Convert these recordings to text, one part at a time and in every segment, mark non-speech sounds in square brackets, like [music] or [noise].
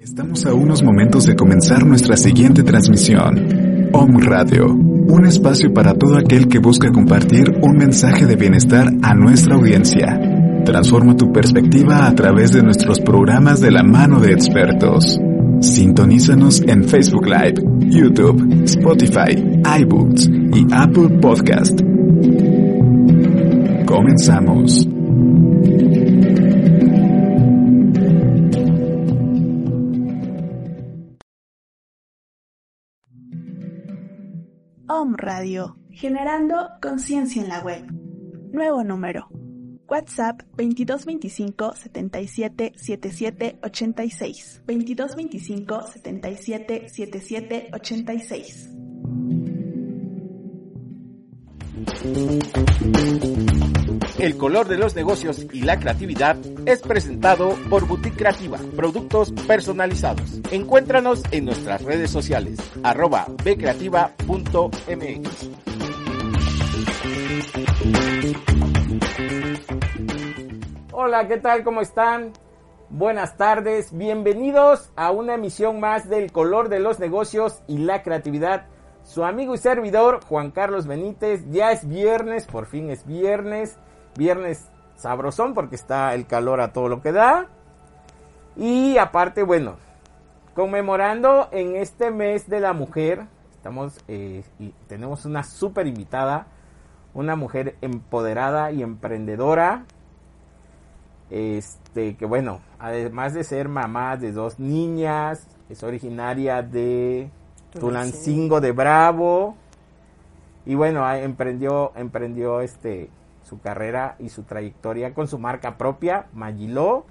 Estamos a unos momentos de comenzar nuestra siguiente transmisión. Om Radio, un espacio para todo aquel que busca compartir un mensaje de bienestar a nuestra audiencia. Transforma tu perspectiva a través de nuestros programas de la mano de expertos. Sintonízanos en Facebook Live, YouTube, Spotify, iBooks y Apple Podcast. Comenzamos. Om Radio, generando conciencia en la web. Nuevo número. WhatsApp 2225 77 77 86. 2225 77 77 86. El color de los negocios y la creatividad es presentado por Boutique Creativa, productos personalizados. Encuéntranos en nuestras redes sociales, arroba bcreativa.mx. Hola, ¿qué tal? ¿Cómo están? Buenas tardes, bienvenidos a una emisión más del color de los negocios y la creatividad. Su amigo y servidor, Juan Carlos Benítez, ya es viernes, por fin es viernes, viernes sabrosón porque está el calor a todo lo que da. Y aparte, bueno, conmemorando en este mes de la mujer, estamos eh, y tenemos una súper invitada, una mujer empoderada y emprendedora. Este, que bueno, además de ser mamá de dos niñas, es originaria de Tulancingo de Bravo. Y bueno, emprendió, emprendió este su carrera y su trayectoria con su marca propia, Magiló.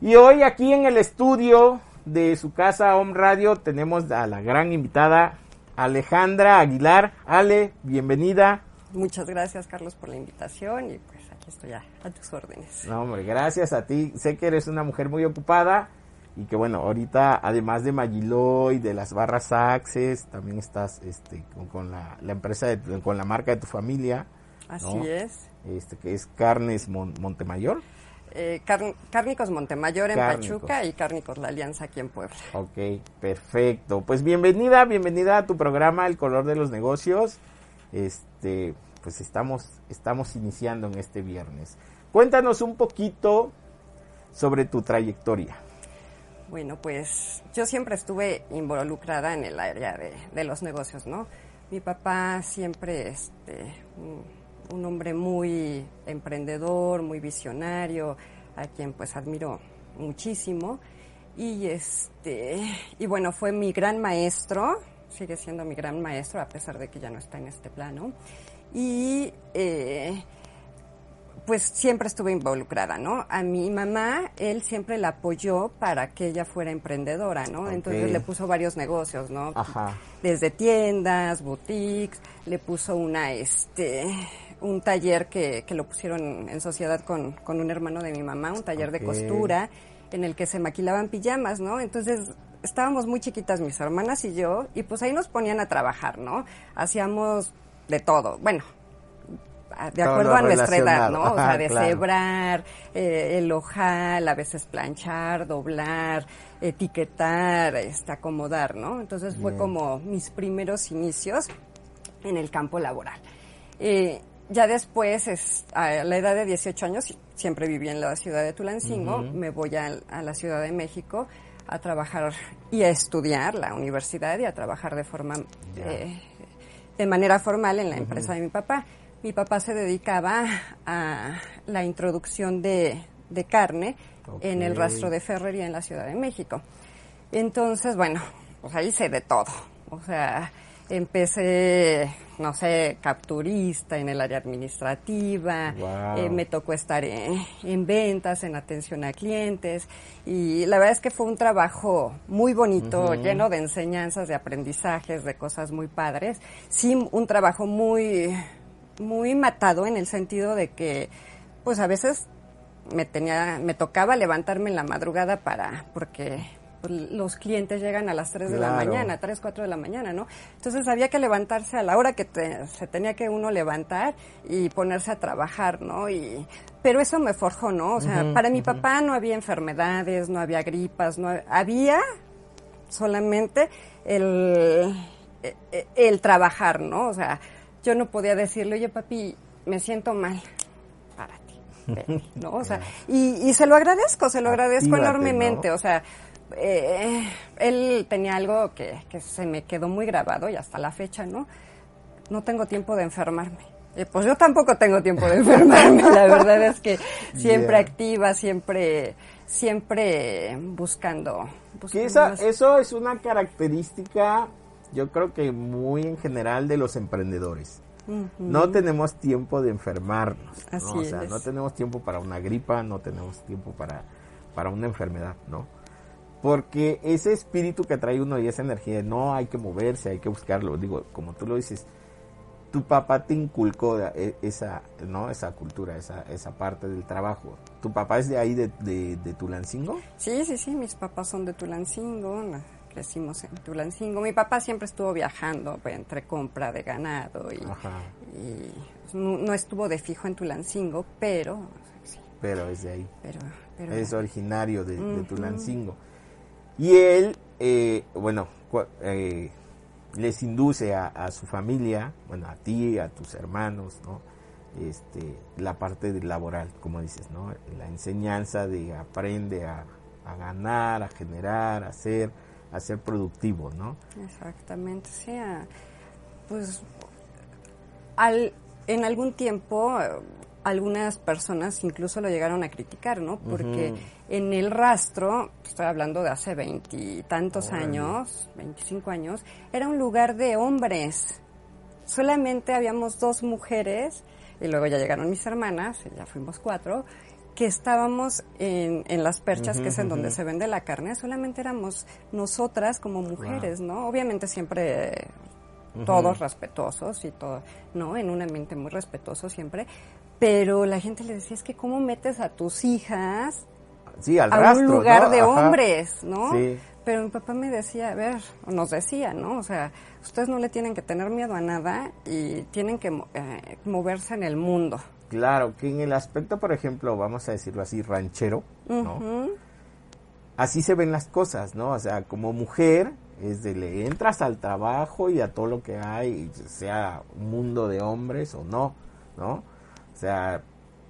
Y hoy aquí en el estudio de su casa Home Radio tenemos a la gran invitada Alejandra Aguilar. Ale, bienvenida. Muchas gracias, Carlos, por la invitación y pues aquí estoy a, a tus órdenes. No, hombre, gracias a ti. Sé que eres una mujer muy ocupada y que bueno, ahorita además de Magiló y de las barras Access, también estás este, con, con la, la empresa, de con la marca de tu familia. Así ¿no? es. Este, que es Carnes Mon- Montemayor. Eh, Car- Cárnicos Montemayor en Cárnicos. Pachuca y Cárnicos La Alianza aquí en Puebla. Ok, perfecto. Pues bienvenida, bienvenida a tu programa El color de los negocios. Este, pues estamos, estamos iniciando en este viernes. Cuéntanos un poquito sobre tu trayectoria. Bueno, pues yo siempre estuve involucrada en el área de, los negocios, ¿no? Mi papá siempre, este, un, un hombre muy emprendedor, muy visionario, a quien pues admiro muchísimo. Y este, y bueno, fue mi gran maestro, sigue siendo mi gran maestro a pesar de que ya no está en este plano. Y eh, pues siempre estuve involucrada, ¿no? A mi mamá, él siempre la apoyó para que ella fuera emprendedora, ¿no? Entonces le puso varios negocios, ¿no? Ajá. Desde tiendas, boutiques, le puso una, este, un taller que, que lo pusieron en sociedad con, con un hermano de mi mamá, un taller de costura, en el que se maquilaban pijamas, ¿no? Entonces estábamos muy chiquitas mis hermanas y yo, y pues ahí nos ponían a trabajar, ¿no? Hacíamos de todo, bueno, de acuerdo a nuestra edad, ¿no? O sea, Ajá, de claro. cebrar, eh, el ojal, a veces planchar, doblar, etiquetar, este, acomodar, ¿no? Entonces fue Bien. como mis primeros inicios en el campo laboral. Eh, ya después, es, a la edad de 18 años, siempre viví en la ciudad de Tulancingo, me voy a, a la Ciudad de México a trabajar y a estudiar la universidad y a trabajar de forma eh, de manera formal en la empresa de mi papá. Mi papá se dedicaba a la introducción de, de carne en el rastro de Ferrería en la Ciudad de México. Entonces, bueno, pues ahí sé de todo. O sea, empecé, no sé, capturista en el área administrativa, Wow. eh, me tocó estar en, en ventas, en atención a clientes y la verdad es que fue un trabajo muy bonito, lleno de enseñanzas, de aprendizajes, de cosas muy padres. Sí, un trabajo muy, muy matado en el sentido de que, pues a veces me tenía, me tocaba levantarme en la madrugada para, porque pues, los clientes llegan a las 3 de la mañana, 3, 4 de la mañana, ¿no? Entonces había que levantarse a la hora que te- se tenía que uno levantar y ponerse a trabajar, ¿no? Y, pero eso me forjó, ¿no? O sea, para mi papá no había enfermedades, no había gripas, no ha- había solamente el, eh, eh, el trabajar, ¿no? O sea, yo no podía decirle, oye papi, me siento mal, párate, vete", ¿no? O sea, y, y se lo agradezco, se lo agradezco Actívate, enormemente, ¿no? o sea, eh, él tenía algo que, que se me quedó muy grabado y hasta la fecha, ¿no? No tengo tiempo de enfermarme. Eh, pues yo tampoco tengo tiempo de enfermarme, la verdad es que siempre Yeah. activa, siempre, siempre buscando. Que buscando esa, más- eso es una característica, yo creo que muy en general de los emprendedores. No tenemos tiempo de enfermarnos. ¿no? Así O sea, es. no tenemos tiempo para una gripa, no tenemos tiempo para, para una enfermedad, ¿no? Porque ese espíritu que trae uno y esa energía, de no hay que moverse, hay que buscarlo. Digo, como tú lo dices, tu papá te inculcó e- esa, ¿no? esa cultura, esa, esa parte del trabajo. ¿Tu papá es de ahí, de, de, de Tulancingo? Sí, sí, sí, mis papás son de Tulancingo, crecimos en Tulancingo. Mi papá siempre estuvo viajando pues, entre compra de ganado y, no, no estuvo de fijo en Tulancingo, pero sí, Pero es de ahí. pero, pero es originario de. Tulancingo. Y él, eh, bueno, eh, les induce a, a su familia, bueno, a ti, a tus hermanos, ¿no? Este, la parte laboral, como dices, ¿no? La enseñanza de aprende a, a ganar, a generar, a hacer, a ser productivo, ¿no? Exactamente, sí. Pues al, en algún tiempo algunas personas incluso lo llegaron a criticar, ¿no? Porque en el rastro, estoy hablando de hace veintitantos años, 25 años, era un lugar de hombres. Solamente habíamos dos mujeres y luego ya llegaron mis hermanas, ya fuimos cuatro, que estábamos en, en las perchas, que es en donde se vende la carne, solamente éramos nosotras como mujeres, ¿no? Obviamente siempre todos respetuosos y todo, ¿no? En un ambiente muy respetuoso siempre, pero la gente le decía, es que cómo metes a tus hijas Sí, al a rastro, un lugar ¿no? de Ajá. hombres, ¿no? Sí. Pero mi papá me decía, a ver, nos decía, ¿no? O sea, ustedes no le tienen que tener miedo a nada y tienen que eh, moverse en el mundo. Claro, que en el aspecto, por ejemplo, vamos a decirlo así, ranchero, ¿no? Así se ven las cosas, ¿no? O sea, como mujer, es de le entras al trabajo y a todo lo que hay, sea un mundo de hombres o no, ¿no? O sea,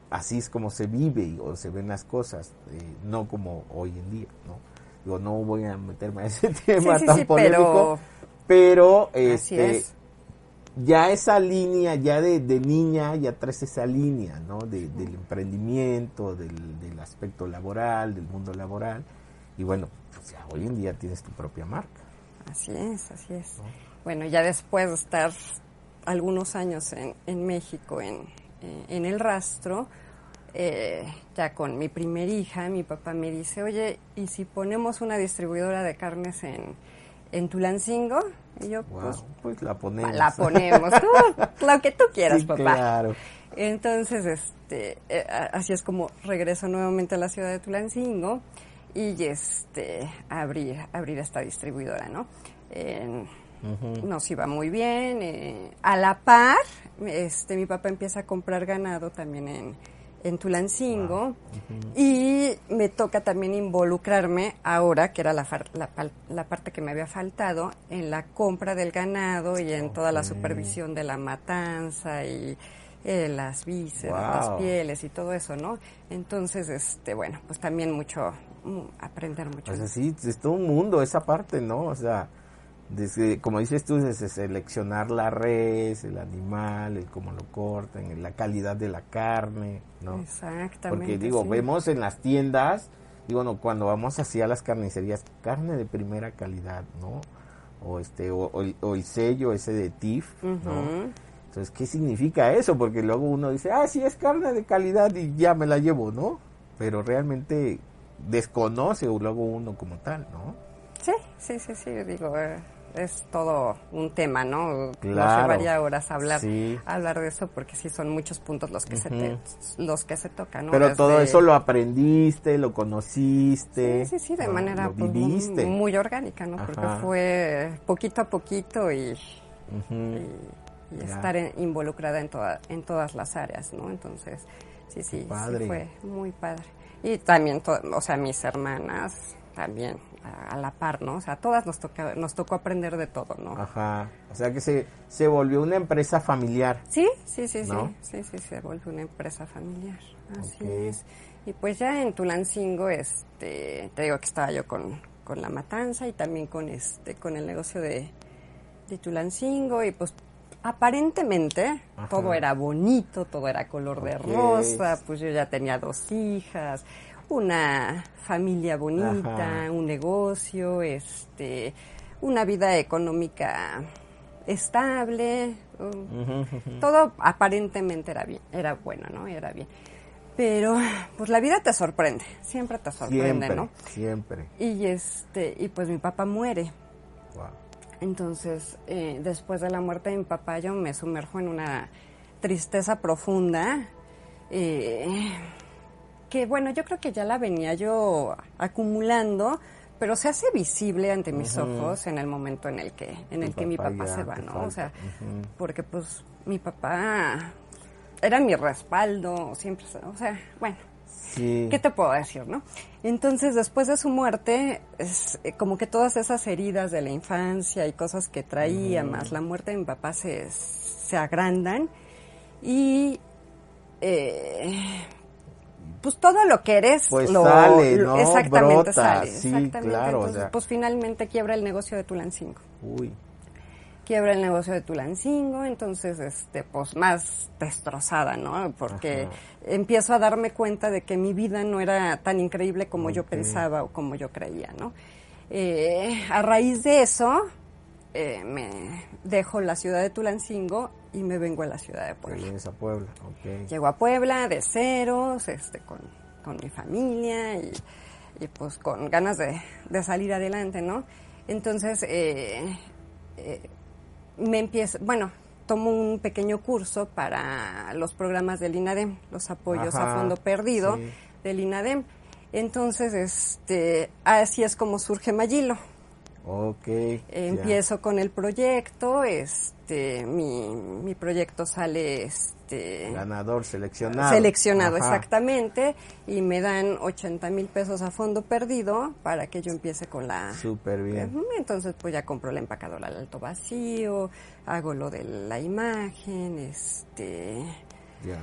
así es como se vive y- o se ven las cosas, eh, no como hoy en día, ¿no? Digo, no voy a meterme a ese [laughs] tema sí, tan sí, polémico, pero, Así este, es. Ya esa línea, ya de, de niña, ya traes esa línea, ¿no? De- del emprendimiento, del, del aspecto laboral, del mundo laboral. Y bueno, pues ya hoy en día tienes tu propia marca. Así es, así es. Bueno, ya después de estar algunos años en, en México, en, eh, en el rastro, eh, ya con mi primer hija, mi papá me dice, oye, ¿y si ponemos una distribuidora de carnes en, en Tulancingo? Y yo, Wow, pues, pues, la ponemos. la ponemos, tú, [laughs] lo que tú quieras, Sí, papá. claro. Entonces, este, eh, así es como regreso nuevamente a la ciudad de Tulancingo y este, abrir, abrir esta distribuidora, ¿no? En- Nos iba muy bien. eh, a la par, este, mi papá empieza a comprar ganado también en, en Tulancingo y me toca también involucrarme ahora, que era la, far- la, la parte que me había faltado, en la compra del ganado y en toda la supervisión de la matanza y eh, las vísceras, las Wow. pieles y todo eso, ¿no? Entonces, este, bueno, pues también mucho, aprender mucho. Pues así, es todo un mundo esa parte, ¿no? O sea, desde, como dices tú, desde seleccionar la res, el animal, el cómo lo cortan, la calidad de la carne, ¿no? Exactamente. Porque digo, sí. vemos en las tiendas, digo, no, cuando vamos así a las carnicerías, carne de primera calidad, ¿no? o este o, o el, o el sello ese de TIF, ¿no? Entonces, ¿qué significa eso? Porque luego uno dice, ah, sí, es carne de calidad y ya me la llevo, ¿no? Pero realmente desconoce luego uno como tal, ¿no? Sí, sí, sí, sí, digo, eh, es todo un tema, ¿no? Nos Claro. llevaría horas hablar, Sí. hablar de eso porque sí son muchos puntos los que se te- los que se tocan, ¿no? Pero todo eso lo aprendiste, lo conociste. Sí, sí, sí, de lo- manera lo pues, muy, orgánica, ¿no? Porque fue poquito a poquito y, y- estar en- involucrada en, toda, en todas las áreas, ¿no? Entonces, sí, sí, sí fue muy padre. Y también, to- o sea, mis hermanas también a, a la par, ¿no? O sea, todas nos, toca, nos tocó aprender de todo, ¿no? Ajá. O sea que se, se volvió una empresa familiar. Sí, sí, sí, ¿No? sí, sí, sí, se vuelve una empresa familiar, así es. Y pues ya en Tulancingo, este, te digo que estaba yo con, con la matanza y también con este, con el negocio de, de Tulancingo y pues aparentemente Ajá. todo era bonito, todo era color de rosa, pues yo ya tenía dos hijas, una familia bonita, Ajá. un negocio, este, una vida económica estable, todo aparentemente era bien, era bueno, ¿no? Era bien. Pero pues la vida te sorprende, siempre te sorprende, Siempre, ¿no? siempre. Y este, y pues mi papá muere. Wow. Entonces, eh, después de la muerte de mi papá, yo me sumerjo en una tristeza profunda. eh, que bueno, yo creo que ya la venía yo acumulando, pero se hace visible ante mis ojos en el momento en el que, en Tu el que mi papá se va, ¿no? falta. O sea, porque pues mi papá era mi respaldo, siempre, o sea, bueno, Sí. ¿Qué te puedo decir, no? Entonces, después de su muerte, es, eh, como que todas esas heridas de la infancia y cosas que traía, más la muerte de mi papá, se, se agrandan y eh, pues todo lo que eres Pues lo, sale, ¿no? exactamente Brota, sale sí, exactamente claro, o entonces sea. pues finalmente quiebra el negocio de Tulancingo Uy. quiebra el negocio de Tulancingo, entonces, este, pues más destrozada, ¿no? Porque Ajá. empiezo a darme cuenta de que mi vida no era tan increíble como yo pensaba o como yo creía, ¿no? Eh, a raíz de eso, eh, me dejo la ciudad de Tulancingo y me vengo a la ciudad de Puebla. vienes a Puebla. Ok. Llego a Puebla de ceros, este, con, con mi familia y, y, pues con ganas de, de salir adelante, ¿no? Entonces, eh, eh, me empiezo, bueno, tomo un pequeño curso para los programas del INADEM, los apoyos Ajá, a fondo perdido sí. del INADEM. Entonces, este, así es como surge Magilo. Ok. ya. Empiezo con el proyecto, este, mi, mi proyecto sale, este, Ganador, seleccionado. seleccionado Ajá. exactamente y me dan 80 mil pesos a fondo perdido para que yo empiece con la... Súper bien. Entonces pues ya compro la empacadora al alto vacío, hago lo de la imagen, este... Ya.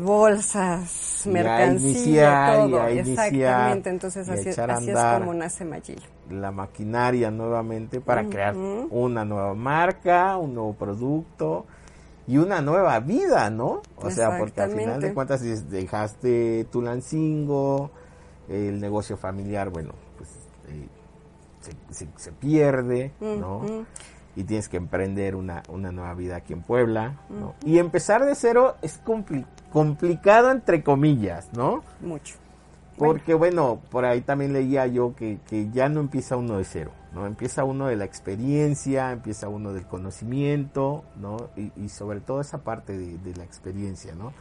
Bolsas, [laughs] Y a mercancía, iniciar, todo, a iniciar, exactamente. Entonces así, es- así como nace Magilo. La maquinaria nuevamente para crear una nueva marca, un nuevo producto y una nueva vida, ¿no? O sea, porque al final de cuentas des- dejaste Tulancingo, el negocio familiar, bueno, pues eh, se, se- se pierde, ¿no? Y tienes que emprender una, una nueva vida aquí en Puebla, ¿no? Y empezar de cero es compli- complicado entre comillas, ¿no? Mucho. Porque bueno, por ahí también leía yo que, que ya no empieza uno de cero, ¿no? Empieza uno de la experiencia, empieza uno del conocimiento, ¿no? Y, y sobre todo esa parte de, de la experiencia, ¿no?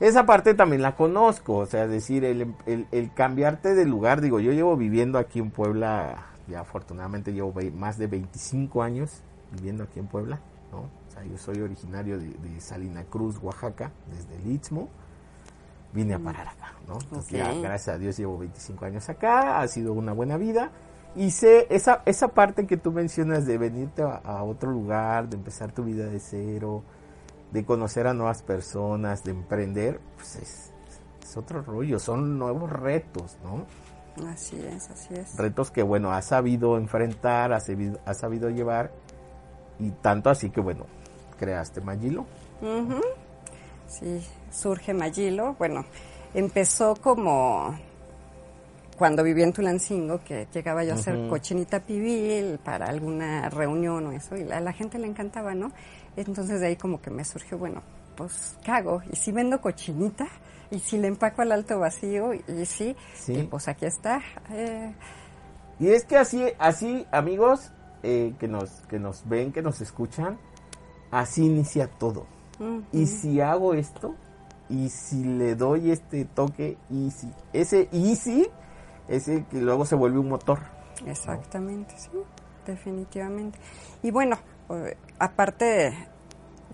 Esa parte también la conozco, o sea, es decir, el, el- el cambiarte de lugar, digo, yo llevo viviendo aquí en Puebla, ya afortunadamente llevo más de 25 años viviendo aquí en Puebla, ¿no? O sea, yo soy originario de, de Salina Cruz, Oaxaca, desde el Istmo, vine a parar acá, ¿no? Entonces, ya, gracias a Dios llevo 25 años acá, ha sido una buena vida. Y sé, esa, esa parte que tú mencionas de venirte a, a otro lugar, de empezar tu vida de cero, de conocer a nuevas personas, de emprender, pues es, es otro rollo, son nuevos retos, ¿no? Así es, así es. Retos que, bueno, has sabido enfrentar, has sabido, llevar, y tanto así que, bueno, creaste Magilo. Sí, surge Magilo. Bueno, empezó como cuando vivía en Tulancingo, que llegaba yo a hacer cochinita pibil para alguna reunión o eso, y a la gente le encantaba, ¿no? Entonces de ahí como que me surgió, bueno, pues, ¿qué hago? ¿Y si vendo cochinita? ¿Y si le empaco al alto vacío? Y sí, Sí. y pues aquí está. Eh, Y es que así, así amigos eh, que, nos, que nos ven, que nos escuchan, así inicia todo. Y si hago esto, y si le doy este toque, y si, ese easy, ese que luego se vuelve un motor. Exactamente, sí, definitivamente. Y bueno, eh, aparte,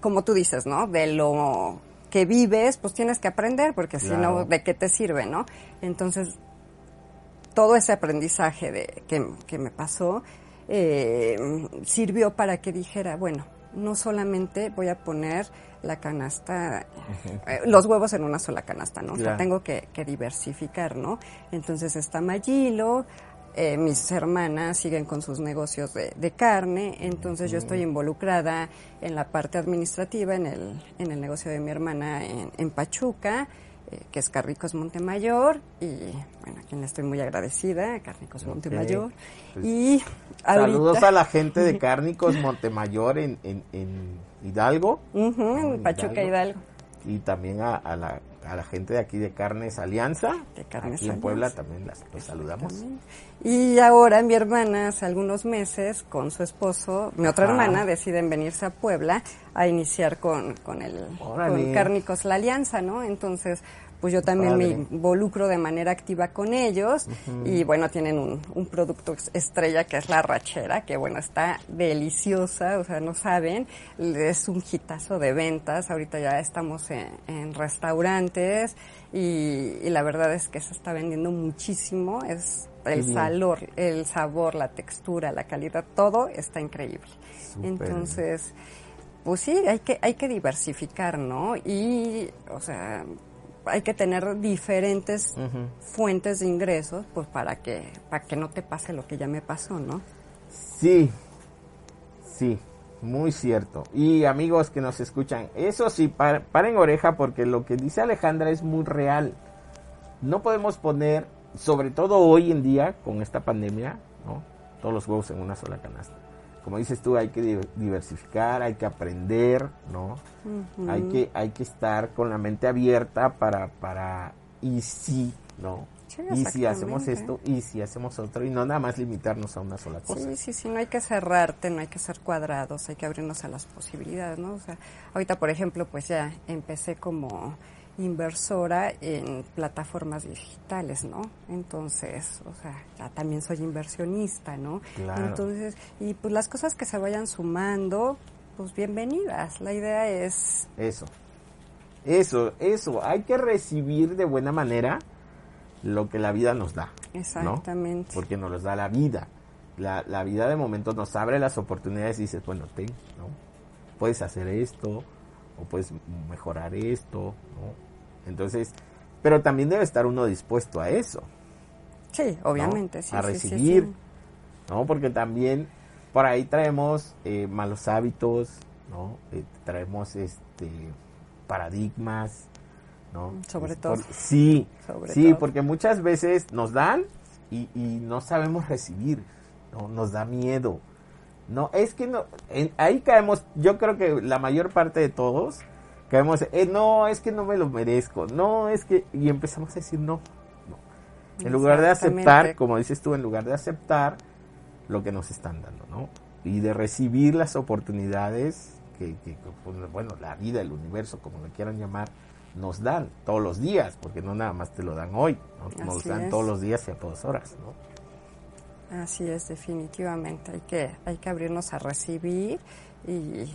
como tú dices, ¿no? De lo que vives, pues tienes que aprender, porque si Claro. no, ¿de qué te sirve, no? Entonces, todo ese aprendizaje de, que, que me pasó eh, sirvió para que dijera, bueno, no solamente voy a poner la canasta, eh, los huevos en una sola canasta, ¿no? O sea, Claro. tengo que, que diversificar, ¿no? Entonces está Magilo, eh, mis hermanas siguen con sus negocios de, de carne, entonces yo estoy involucrada en la parte administrativa, en el, en el negocio de mi hermana en, en Pachuca, eh, que es Carricos Montemayor, y bueno, a quien le estoy muy agradecida, Carricos Montemayor. Pues, y Saludos ahorita- a la gente de [laughs] Cárnicos Montemayor en, en, en Hidalgo. En en Pachuca Hidalgo. Hidalgo. Y también a, a la, a la gente de aquí de Carnes Alianza. De Carnes aquí en Alianza. Puebla también las, los saludamos. Y ahora mi hermana, hace algunos meses, con su esposo, mi otra hermana, deciden venirse a Puebla a iniciar con, con el con Cárnicos La Alianza, ¿no? Entonces, pues yo también me involucro de manera activa con ellos y bueno, tienen un, un producto estrella que es la rachera, que bueno, está deliciosa, o sea, no saben, es un hitazo de ventas, ahorita ya estamos en, en restaurantes y, y la verdad es que se está vendiendo muchísimo, es el sabor, el sabor, la textura, la calidad, todo está increíble. Entonces, pues sí, hay que, hay que diversificar, ¿no? Y, o sea, hay que tener diferentes fuentes de ingresos, pues para que, para que no te pase lo que ya me pasó, ¿no? Sí, sí, muy cierto. Y amigos que nos escuchan, eso sí, par- paren oreja porque lo que dice Alejandra es muy real. No podemos poner, sobre todo hoy en día, con esta pandemia, ¿no? todos los huevos en una sola canasta. Como dices tú, hay que di- diversificar, hay que aprender, ¿no? Hay que hay que estar con la mente abierta para para y si, ¿no? Sí, y si hacemos esto y si hacemos otro y no nada más limitarnos a una sola cosa. Sí, sí, sí, no hay que cerrarte, no hay que ser cuadrados, hay que abrirnos a las posibilidades, ¿no? O sea, ahorita, por ejemplo, pues ya empecé como inversora en plataformas digitales, ¿no? Entonces, o sea, ya también soy inversionista, ¿no? Claro. Entonces, y pues las cosas que se vayan sumando, pues bienvenidas. La idea es, Eso. Eso, eso. Hay que recibir de buena manera lo que la vida nos da. ¿no? exactamente. Porque nos los da la vida. La, la vida de momento nos abre las oportunidades y dices, bueno, ten, ¿no? Puedes hacer esto, o puedes mejorar esto, ¿no? Entonces, pero también debe estar uno dispuesto a eso. sí, ¿no? obviamente, sí. a sí, sí, recibir, sí. ¿no? Porque también por ahí traemos eh, malos hábitos, ¿no? Eh, traemos este paradigmas, ¿no? Sobre Es todo. por- sí, Sobre sí, todo. porque muchas veces nos dan y, y no sabemos recibir, ¿no? Nos da miedo. No, es que no, en- ahí caemos, yo creo que la mayor parte de todos caemos, eh, no, es que no me lo merezco, no, es que, y empezamos a decir no, no. En lugar de aceptar, como dices tú, en lugar de aceptar lo que nos están dando, ¿no? Y de recibir las oportunidades que, que, pues, bueno, la vida, el universo, como lo quieran llamar, nos dan todos los días, porque no nada más te lo dan hoy, ¿no? nos dan es. todos los días y a todas horas, ¿no? Así es, definitivamente. Hay que, hay que abrirnos a recibir y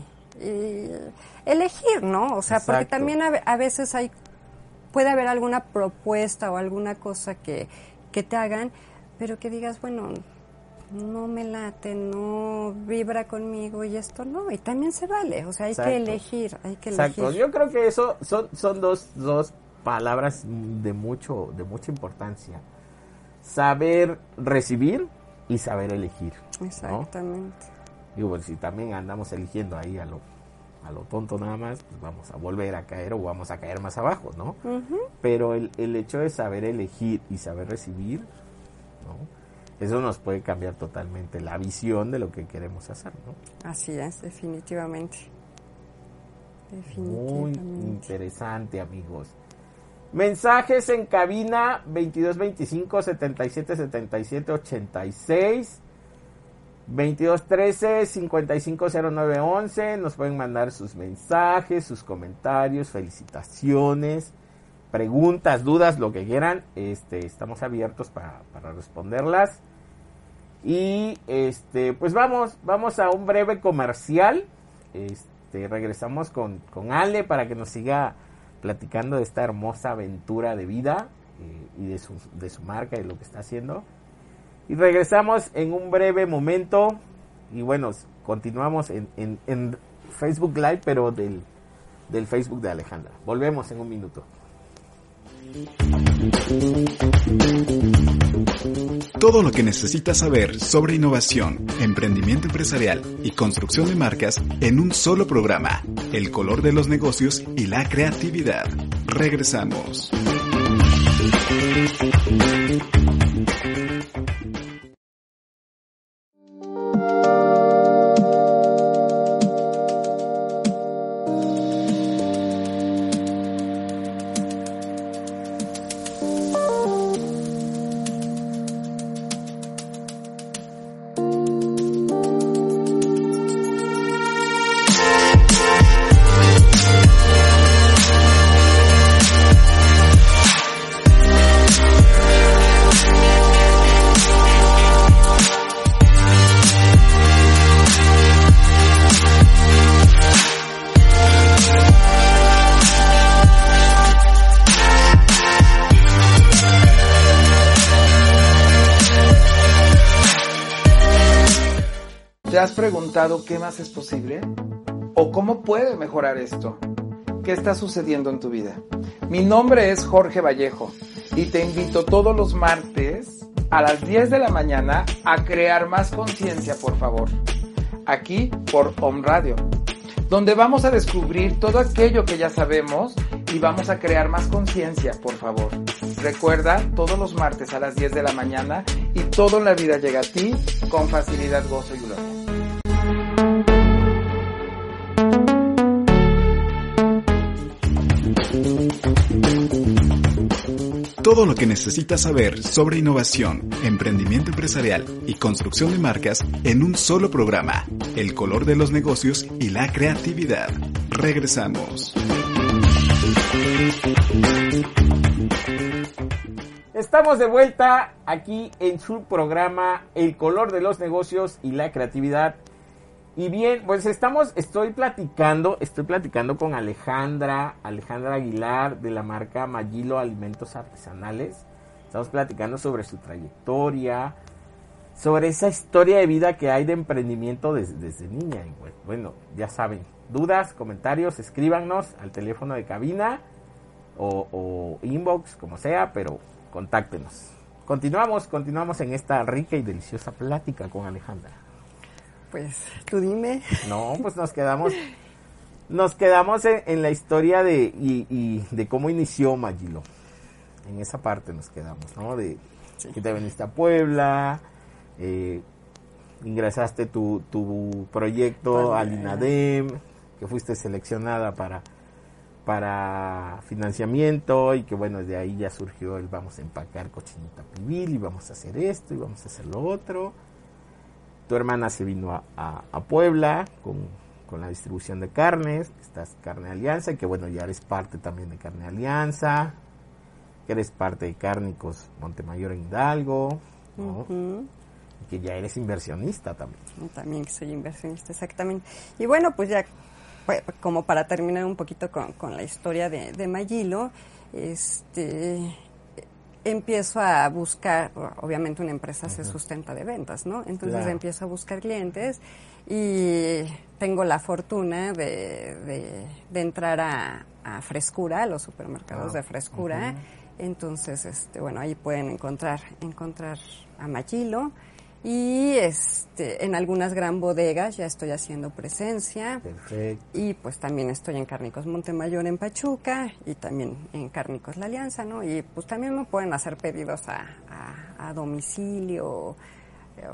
elegir, ¿no? O sea, porque Exacto. también a, a veces hay, puede haber alguna propuesta o alguna cosa que, que te hagan, pero que digas, bueno, no me late, no vibra conmigo y esto no. Y también se vale, o sea, hay Exacto. que elegir, hay que Exacto, elegir. yo creo que eso son, son dos, dos palabras de mucho, de mucha importancia. Saber recibir y saber elegir. ¿no? Digo, pues, si también andamos eligiendo ahí a lo, a lo tonto nada más, pues vamos a volver a caer o vamos a caer más abajo, ¿no? Pero el, el hecho de saber elegir y saber recibir, ¿no? Eso nos puede cambiar totalmente la visión de lo que queremos hacer, ¿no? Así es, definitivamente. Muy interesante, amigos. Mensajes en cabina 2225 77 77 86 2213 550911 nos pueden mandar sus mensajes, sus comentarios, felicitaciones, preguntas, dudas, lo que quieran. Este, estamos abiertos para, para responderlas. Y este, pues vamos, vamos a un breve comercial. Este, regresamos con, con Ale para que nos siga platicando de esta hermosa aventura de vida eh, y de su, de su marca y lo que está haciendo. Y regresamos en un breve momento. Y bueno, continuamos en, en, en Facebook Live, pero del, del Facebook de Alejandra. Volvemos en un minuto. Todo lo que necesitas saber sobre innovación, emprendimiento empresarial y construcción de marcas en un solo programa. El color de los negocios y la creatividad. Regresamos. Qué más es posible? ¿O cómo puede mejorar esto? ¿Qué está sucediendo en tu vida? Mi nombre es Jorge Vallejo y te invito todos los martes a las 10 de la mañana a crear más conciencia, por favor. Aquí por Home Radio, donde vamos a descubrir todo aquello que ya sabemos y vamos a crear más conciencia, por favor. Recuerda, todos los martes a las 10 de la mañana y todo en la vida llega a ti con facilidad, gozo y gloria. Todo lo que necesitas saber sobre innovación, emprendimiento empresarial y construcción de marcas en un solo programa. El color de los negocios y la creatividad. Regresamos. Estamos de vuelta aquí en su programa El color de los negocios y la creatividad. Y bien, pues estamos, estoy platicando, estoy platicando con Alejandra, Alejandra Aguilar de la marca Magilo Alimentos Artesanales. Estamos platicando sobre su trayectoria, sobre esa historia de vida que hay de emprendimiento desde, niña. Y pues, bueno, ya saben, dudas, comentarios, escríbanos al teléfono de cabina o inbox, como sea, pero contáctenos. Continuamos, continuamos en esta rica y deliciosa plática con Alejandra. Pues tú dime. No, pues nos quedamos, nos quedamos en, en la historia de y, y de cómo inició Magilo. En esa parte nos quedamos, ¿no? De que te viniste a Puebla, eh, ingresaste tu, tu proyecto Vale. al INADEM, que fuiste seleccionada para para financiamiento y que bueno, de ahí ya surgió el vamos a empacar cochinita pibil y vamos a hacer esto y vamos a hacer lo otro. Tu hermana se vino a, a- a Puebla con, con la distribución de carnes, que estás Carne Alianza, y que bueno, ya eres parte también de Carne Alianza, que eres parte de Cárnicos Montemayor en Hidalgo, ¿no? Y que ya eres inversionista también. También que soy inversionista, exactamente. Y bueno, pues ya pues, como para terminar un poquito con, con la historia de, de Magilo, este empiezo a buscar, obviamente una empresa se sustenta de ventas, ¿no? Entonces Claro. empiezo a buscar clientes y tengo la fortuna de, de- de entrar a, a Frescura, a los supermercados Ah, de Frescura. Entonces, este, bueno, ahí pueden encontrar, encontrar a Magilo. Y este, en algunas gran bodegas ya estoy haciendo presencia. Perfecto. Y pues también estoy en Cárnicos Montemayor en Pachuca y también en Cárnicos La Alianza, ¿no? Y pues también me pueden hacer pedidos a, a- a domicilio. eh,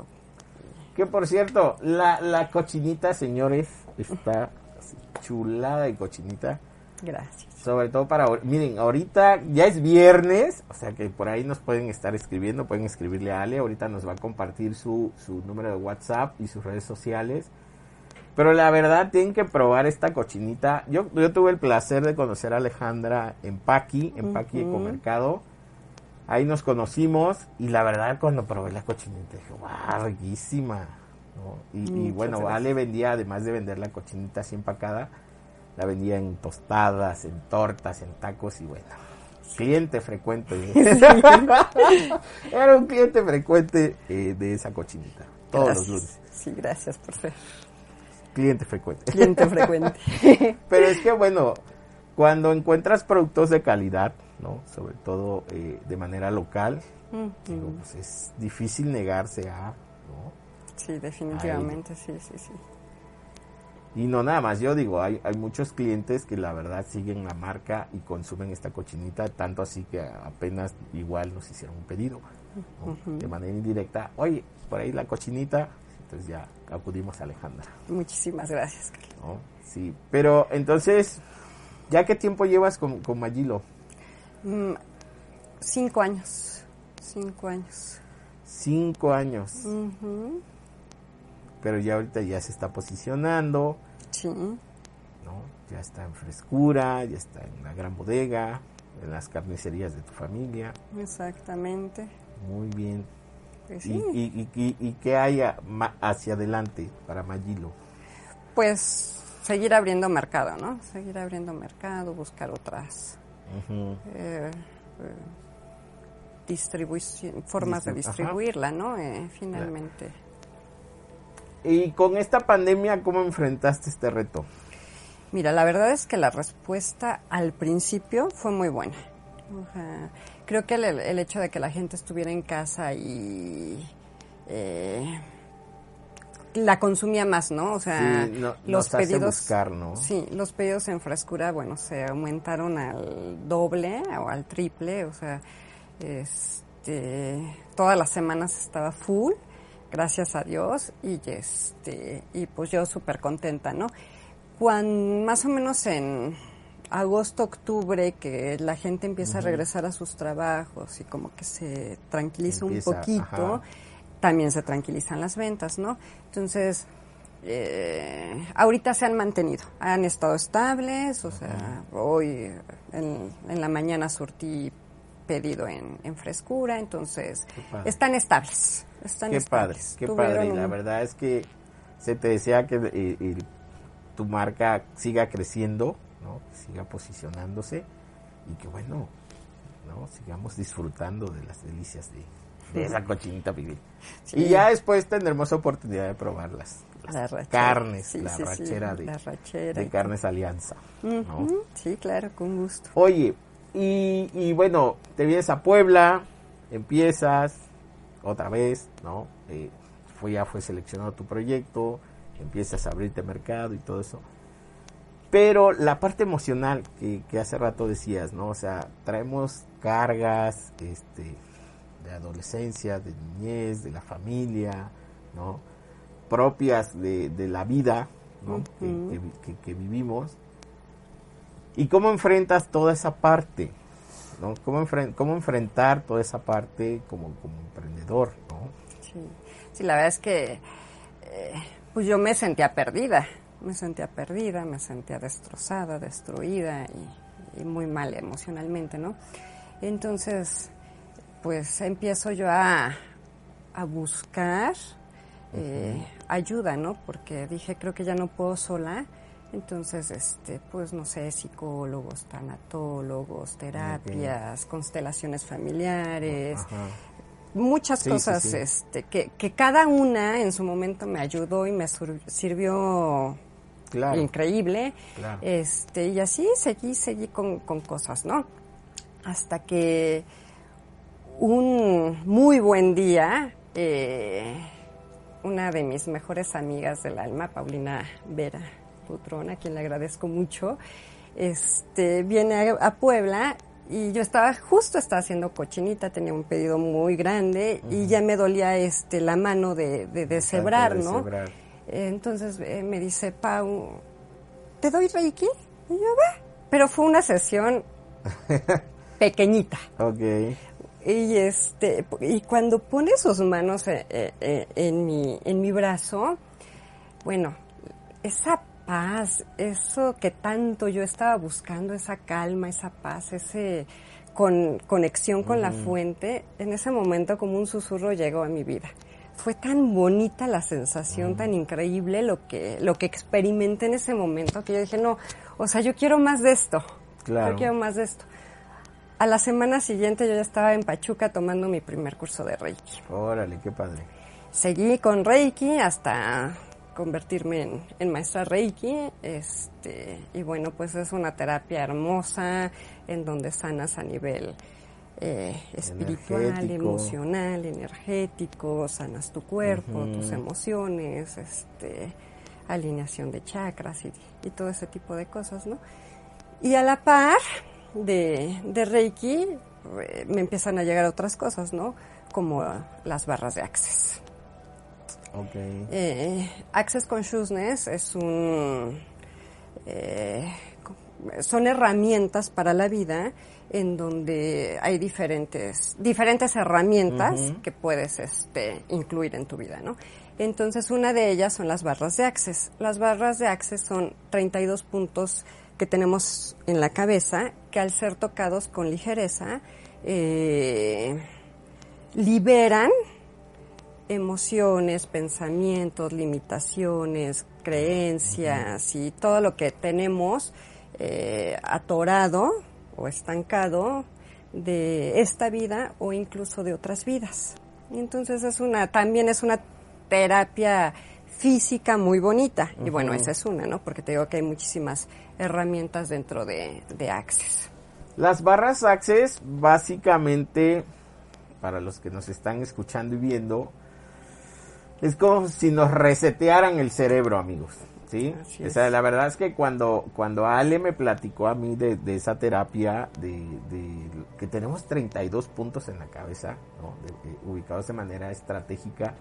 Que por cierto, la, la cochinita, señores, está chulada de cochinita. Gracias. Sobre todo para, miren, ahorita ya es viernes, o sea que por ahí nos pueden estar escribiendo, pueden escribirle a Ale, ahorita nos va a compartir su, su número de WhatsApp y sus redes sociales. Pero la verdad tienen que probar esta cochinita. Yo, yo tuve el placer de conocer a Alejandra en Paqui, en Paqui Ecomercado. Ahí nos conocimos y la verdad cuando probé la cochinita dije, wow, riquísima. ¿no? Y, bueno, gracias. Ale vendía, además de vender la cochinita así empacada, la vendía en tostadas, en tortas, en tacos y bueno, cliente frecuente. [laughs] [laughs] Era un cliente frecuente eh, de esa cochinita, todos Gracias. los lunes. Sí, gracias por ser Cliente frecuente. cliente frecuente. [laughs] Pero es que bueno, cuando encuentras productos de calidad, ¿no? Sobre todo eh, de manera local, digo, pues es difícil negarse a, ¿no? Sí, definitivamente, sí, sí, sí. Y no nada más, yo digo, hay, hay muchos clientes que la verdad siguen la marca y consumen esta cochinita, tanto así que apenas igual nos hicieron un pedido, ¿no? de manera indirecta, oye, por ahí la cochinita, entonces ya acudimos a Alejandra, Muchísimas gracias, Carlos. ¿no? Sí, pero entonces, ¿ya qué tiempo llevas con, con Magilo? Mm, cinco años. Cinco años. Cinco años, pero ya ahorita ya se está posicionando, Sí. ¿no? Ya está en frescura, ya está en la gran bodega, en las carnicerías de tu familia. Exactamente. Muy bien. Pues ¿Y, sí. y, y, y- y qué hay hacia adelante para Magilo? Pues seguir abriendo mercado, ¿no? Seguir abriendo mercado, buscar otras eh, eh, formas de ajá. distribuirla, ¿no? Eh, finalmente. Y con esta pandemia, ¿cómo enfrentaste este reto? Mira, la verdad es que la respuesta al principio fue muy buena. O sea, creo que el, el hecho de que la gente estuviera en casa y eh, la consumía más, ¿no? O sea, Sí, no- los pedidos, buscar, ¿no? sí, los pedidos en frescura, bueno, se aumentaron al doble o al triple, o sea, este, todas las semanas estaba full, gracias a Dios, y este, y pues yo súper contenta, ¿no? Cuando, más o menos en agosto, octubre, que la gente empieza a regresar a sus trabajos y como que se tranquiliza Empieza, un poquito, ajá. también se tranquilizan las ventas, ¿no? Entonces, eh, ahorita se han mantenido, han estado estables, o sea, hoy en, en la mañana surtí pedido en, en frescura, entonces están estables. Están Qué padre, qué padre. Y la verdad es que se te desea que tu marca siga creciendo, ¿no? Que siga posicionándose y que bueno, ¿no? Sigamos disfrutando de las delicias de, de esa cochinita pibil. Sí. Y ya después tendremos oportunidad de probar las, La carnes, Sí, la sí, rachera de, la rachera de y Carnes Alianza. ¿no? Sí, claro, con gusto. Oye, y, y bueno, te vienes a Puebla, empiezas otra vez, ¿no? Eh, fue, ya fue seleccionado tu proyecto, empiezas a abrirte mercado y todo eso. Pero la parte emocional que, que hace rato decías, ¿no? O sea, traemos cargas este, de adolescencia, de niñez, de la familia, ¿no? Propias de, de la vida, ¿no? Que- que- que vivimos. ¿Y cómo enfrentas toda esa parte? ¿No? ¿Cómo, enfren- cómo enfrentar toda esa parte como, como emprendedor? ¿no? Sí. Sí, la verdad es que eh, pues yo me sentía perdida, me sentía perdida, me sentía destrozada, destruida y, y muy mal emocionalmente, ¿no? Entonces, pues empiezo yo a, a buscar eh, ayuda, ¿no? Porque dije, creo que ya no puedo sola. Entonces, este, pues no sé, psicólogos, tanatólogos, terapias, constelaciones familiares, Ajá. muchas Sí, cosas sí. este que, que cada una en su momento me ayudó y me sirvió Claro. increíble Claro. este y así seguí seguí con, con cosas no hasta que un muy buen día eh, una de mis mejores amigas del alma, Paulina Vera Putrón, a quien le agradezco mucho, este, viene a, a Puebla y yo estaba justo estaba haciendo cochinita, tenía un pedido muy grande y ya me dolía este la mano de, de deshebrar, de ¿no? deshebrar. Entonces eh, me dice Pau, ¿te doy reiki? Y yo, va. Pero fue una sesión [laughs] pequeñita. Ok. Y este y cuando pone sus manos eh, eh, en mi en mi brazo, bueno, esa paz, eso que tanto yo estaba buscando, esa calma, esa paz, ese con conexión con la fuente, en ese momento como un susurro llegó a mi vida. Fue tan bonita la sensación, tan increíble lo que lo que experimenté en ese momento que yo dije, "No, o sea, yo quiero más de esto." Claro. Yo quiero más de esto. A la semana siguiente yo ya estaba en Pachuca tomando mi primer curso de Reiki. Órale, qué padre. Seguí con Reiki hasta convertirme en, en maestra Reiki. Este, y bueno, pues es una terapia hermosa en donde sanas a nivel eh, espiritual, Energético. emocional, energético, sanas tu cuerpo, tus emociones, este, alineación de chakras y, y todo ese tipo de cosas, ¿no? Y a la par de, de Reiki eh, me empiezan a llegar otras cosas, ¿no? Como las barras de Access. Ok. Eh, Access Consciousness es un... eh, son herramientas para la vida en donde hay diferentes, diferentes herramientas que puedes este, incluir en tu vida, ¿no? Entonces, una de ellas son las barras de Access. Las barras de Access son 32 puntos que tenemos en la cabeza que al ser tocados con ligereza eh, liberan emociones, pensamientos, limitaciones, creencias y todo lo que tenemos eh, atorado o estancado de esta vida o incluso de otras vidas. Entonces es una, también es una terapia física muy bonita. Y bueno, esa es una, ¿no? Porque te digo que hay muchísimas herramientas dentro de, de Access. Las barras Access, básicamente, para los que nos están escuchando y viendo, es como si nos resetearan el cerebro, amigos. ¿Sí? O sea, la verdad es que cuando, cuando Ale me platicó a mí de, de esa terapia, de, de que tenemos 32 puntos en la cabeza, de- ubicados de manera estratégica,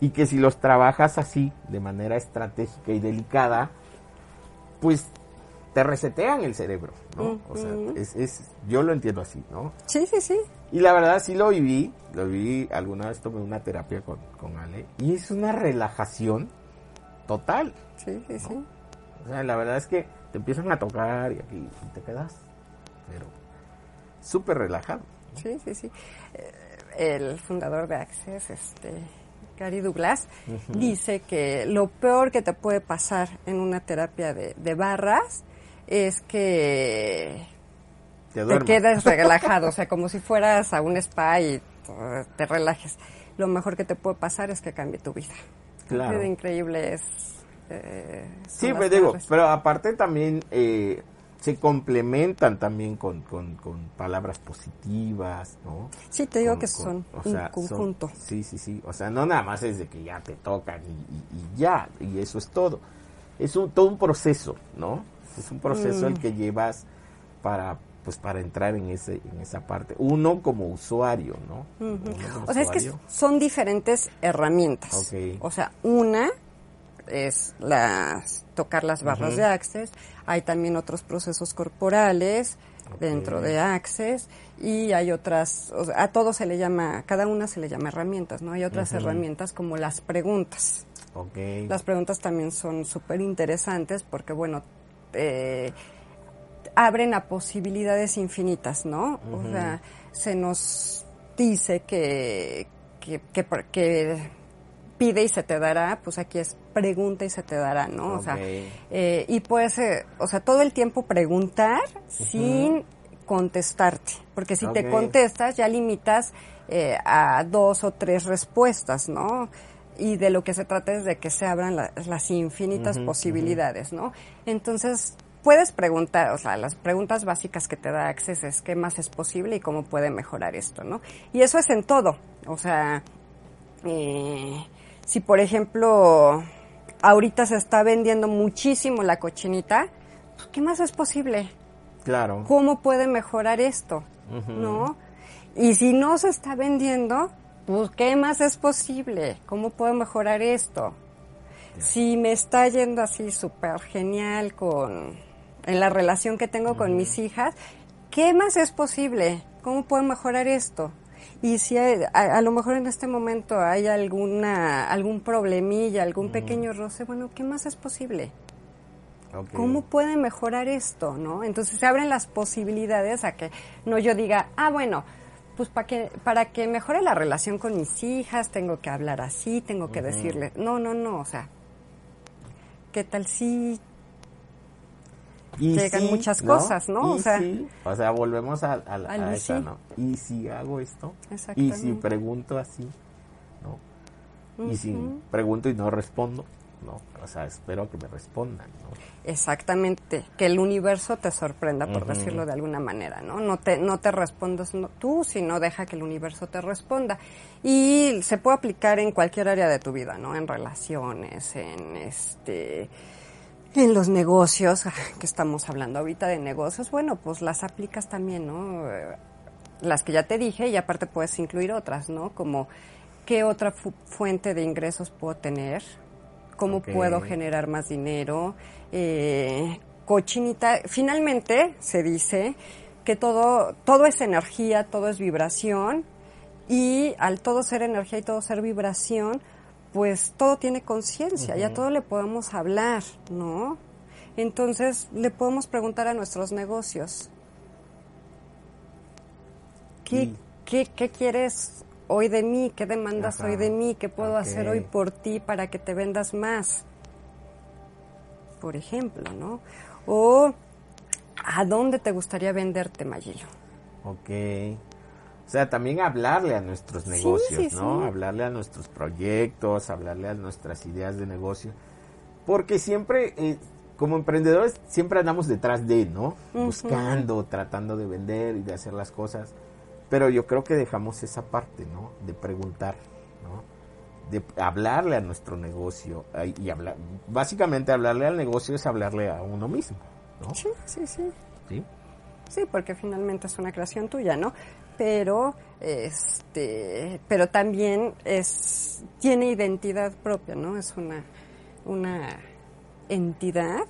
y que si los trabajas así, de manera estratégica y delicada, pues te resetean el cerebro, ¿no? O sea, es, es, yo lo entiendo así, ¿no? Sí, sí, sí. Y la verdad sí lo viví, lo viví, alguna vez tomé una terapia con, con Ale, y es una relajación total. Sí, sí, sí. O sea, la verdad es que te empiezan a tocar y aquí te quedas, pero súper relajado. Sí, sí, sí. Eh, El fundador de Access, este, Gary Douglas, dice que lo peor que te puede pasar en una terapia de, de barras es que Te te quedes relajado, o sea, como si fueras a un spa y te relajes. Lo mejor que te puede pasar es que cambie tu vida. Claro. Increíble es. eh, Sí, pero digo, barras. pero aparte también eh, se complementan también con, con, con palabras positivas, ¿no? Sí, te digo Con- que son o un sea, son- conjunto. sí, sí, sí. O sea, no nada más es de que ya te tocan y, y- y ya, y eso es todo. Es un, todo un proceso, ¿no? Es un proceso Mm. el que llevas para pues para entrar en ese en esa parte uno como usuario no como O sea, es que son diferentes herramientas. Ok. O sea, una es las tocar las barras de Access. Hay también otros procesos corporales dentro de Access y hay otras, o sea, a todo se le llama, a cada una se le llama herramientas, ¿no? Hay otras herramientas como las preguntas. Las preguntas también son súper interesantes porque, bueno, eh, abren a posibilidades infinitas, ¿no? O sea, se nos dice que, que, que, que pide y se te dará, pues aquí es pregunta y se te dará, ¿no? O sea, eh, y puedes, eh, o sea, todo el tiempo preguntar sin contestarte, porque si te contestas ya limitas eh, a dos o tres respuestas, ¿no? Y de lo que se trata es de que se abran la- las infinitas posibilidades, ¿no? Entonces, puedes preguntar, o sea, las preguntas básicas que te da Access es qué más es posible y cómo puede mejorar esto, ¿no? Y eso es en todo, o sea, eh, si por ejemplo ahorita se está vendiendo muchísimo la cochinita, pues, ¿qué más es posible? Claro. ¿Cómo puede mejorar esto? ¿No? Y si no se está vendiendo, pues ¿qué más es posible? ¿Cómo puedo mejorar esto? Si me está yendo así súper genial con en la relación que tengo con mis hijas, ¿qué más es posible? ¿Cómo puedo mejorar esto? Y si hay- a, a lo mejor en este momento hay alguna algún problemilla, algún pequeño roce, bueno, ¿qué más es posible? ¿Cómo puede mejorar esto, no? Entonces se abren las posibilidades a que no yo diga, ah, bueno, pues para que para que mejore la relación con mis hijas tengo que hablar así, tengo que decirle, no, no, no, o sea, ¿qué tal si Y llegan muchas cosas, ¿no? Y O sea- sí, o sea, volvemos a, a, a esa, sí. ¿no? Y si hago esto, y si pregunto así, ¿no? Y si pregunto y no respondo, ¿no? O sea, espero que me respondan, ¿no? Exactamente, que el universo te sorprenda, por decirlo de alguna manera, ¿no? No te, no te respondas no- tú, sino deja que el universo te responda. Y se puede aplicar en cualquier área de tu vida, ¿no? En relaciones, en este en los negocios, [laughs] que estamos hablando ahorita de negocios, bueno, pues las aplicas también, ¿no? Las que ya te dije y aparte puedes incluir otras, ¿no? Como qué otra fu- fuente de ingresos puedo tener, cómo puedo generar más dinero, eh, cochinita. Finalmente se dice que todo, todo es energía, todo es vibración y al todo ser energía y todo ser vibración, pues todo tiene conciencia, ya todo le podemos hablar, ¿no? Entonces le podemos preguntar a nuestros negocios, ¿qué, Y- qué, qué quieres hoy de mí? ¿Qué demandas Ajá, hoy de mí? ¿Qué puedo hacer hoy por ti para que te vendas más? Por ejemplo, ¿no? O ¿a dónde te gustaría venderte, Mayilo? Ok. O sea, también hablarle a nuestros negocios, sí, ¿no? sí. Hablarle a nuestros proyectos, hablarle a nuestras ideas de negocio. Porque siempre, eh, como emprendedores, siempre andamos detrás de, ¿no? Buscando, tratando de vender y de hacer las cosas. Pero yo creo que dejamos esa parte, ¿no? De preguntar, ¿no? De hablarle a nuestro negocio. Y hablar, básicamente hablarle al negocio es hablarle a uno mismo, ¿no? Sí, sí, sí. ¿Sí? Sí, porque finalmente es una creación tuya, ¿no? Pero, este, pero también es, tiene identidad propia, ¿no? Es una, una entidad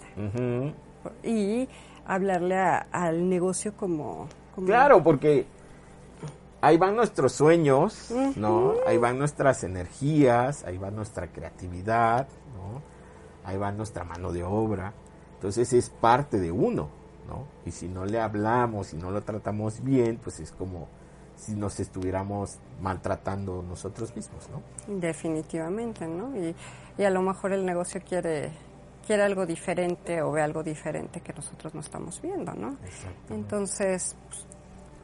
y hablarle a- al negocio como, como- Claro, porque ahí van nuestros sueños, ¿no? Ahí van nuestras energías, ahí va nuestra creatividad, ¿no? Ahí va nuestra mano de obra. Entonces es parte de uno, ¿no? Y si no le hablamos, si no lo tratamos bien, pues es como si nos estuviéramos maltratando nosotros mismos, ¿no? Definitivamente, ¿no? Y, y a lo mejor el negocio quiere, quiere algo diferente o ve algo diferente que nosotros no estamos viendo, ¿no? Entonces, pues,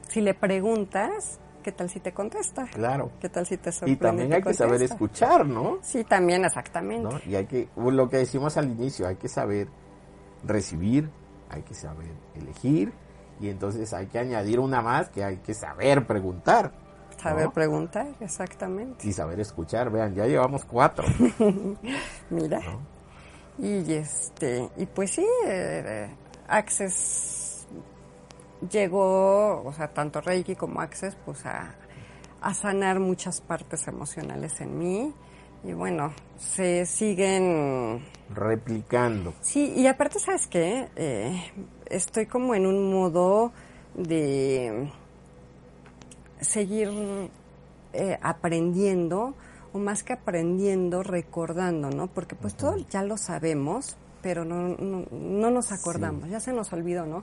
si le preguntas, ¿qué tal si te contesta? Claro. ¿Qué tal si te Y sorprende? también te hay que saber escuchar, ¿no? Sí, también, exactamente. ¿no? Y hay que, lo que decimos al inicio, hay que saber recibir, hay que saber elegir, y entonces hay que añadir una más que hay que saber preguntar. ¿no? Saber preguntar, exactamente. Y saber escuchar, vean, ya llevamos cuatro. [laughs] Mira. ¿no? Y este, y pues sí, eh, Access llegó, o sea, tanto Reiki como Access, pues a, a sanar muchas partes emocionales en mí. Y bueno, se siguen Replicando. Sí, y aparte, ¿sabes qué? Eh, estoy como en un modo de seguir eh, aprendiendo, o más que aprendiendo, recordando, ¿no? Porque pues todo ya lo sabemos, pero no, no, no nos acordamos, ya se nos olvidó, ¿no?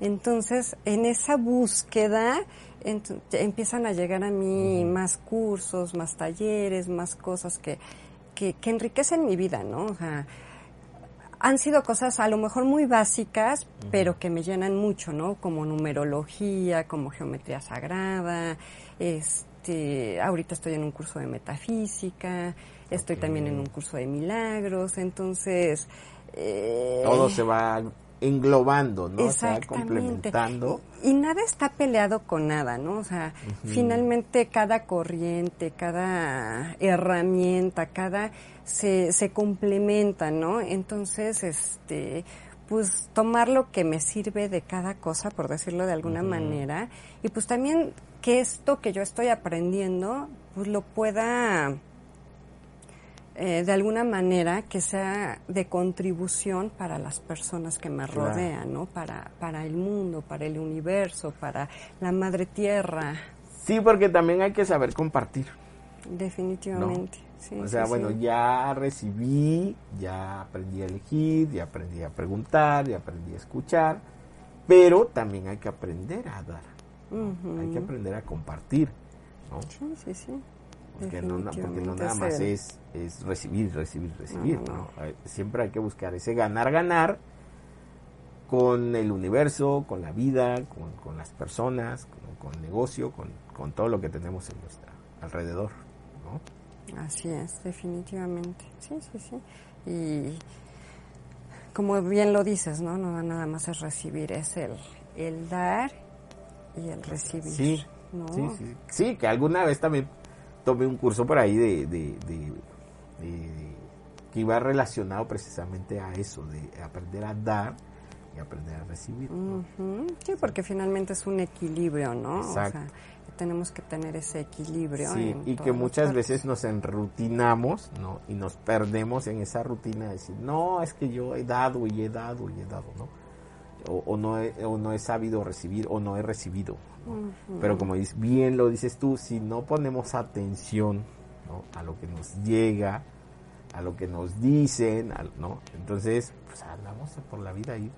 Entonces, en esa búsqueda empiezan a llegar a mí más cursos, más talleres, más cosas que, que, que enriquecen mi vida, ¿no? O sea, han sido cosas a lo mejor muy básicas, pero que me llenan mucho, ¿no? Como numerología, como geometría sagrada, este, ahorita estoy en un curso de metafísica, estoy también en un curso de milagros, entonces... eh, Todo se va englobando, ¿no? O sea, complementando. Y, y nada está peleado con nada, ¿no? O sea, finalmente cada corriente, cada herramienta, cada se, se complementa, ¿no? Entonces, este, pues tomar lo que me sirve de cada cosa, por decirlo de alguna manera, y pues también que esto que yo estoy aprendiendo, pues lo pueda eh, de alguna manera que sea de contribución para las personas que me Claro. rodean, ¿no? Para, para el mundo, para el universo, para la madre tierra, Sí, porque también hay que saber compartir. definitivamente. Sí, o sea, sí, bueno, sí. ya recibí, ya aprendí a elegir, ya aprendí a preguntar, ya aprendí a escuchar, pero también hay que aprender a dar, hay que aprender a compartir, ¿no? Sí, sí, sí. Porque no, porque nada más es, es recibir, recibir, recibir, No, Siempre hay que buscar ese ganar, ganar con el universo, con la vida, con, con las personas, con, con el negocio, con, con todo lo que tenemos en nuestra alrededor, ¿no? Así es, definitivamente. Sí, sí, sí. Y como bien lo dices, ¿no? No nada más es recibir, es el, el dar y el recibir. Sí, ¿no? sí, sí. Sí, que alguna vez también tomé un curso por ahí de, de- de- de- que iba relacionado precisamente a eso, de aprender a dar y aprender a recibir. Sí, porque finalmente es un equilibrio, ¿no? Exacto. O sea, tenemos que tener ese equilibrio. Sí, y que muchas veces nos enrutinamos, ¿no? Y nos perdemos en esa rutina de decir, no, es que yo he dado y he dado y he dado, ¿no? O, o no, he, o no he sabido recibir o no he recibido. ¿no? Pero como bien lo dices tú, si no ponemos atención ¿no? a lo que nos llega, a lo que nos dicen, ¿no? Entonces, pues andamos por la vida ahí,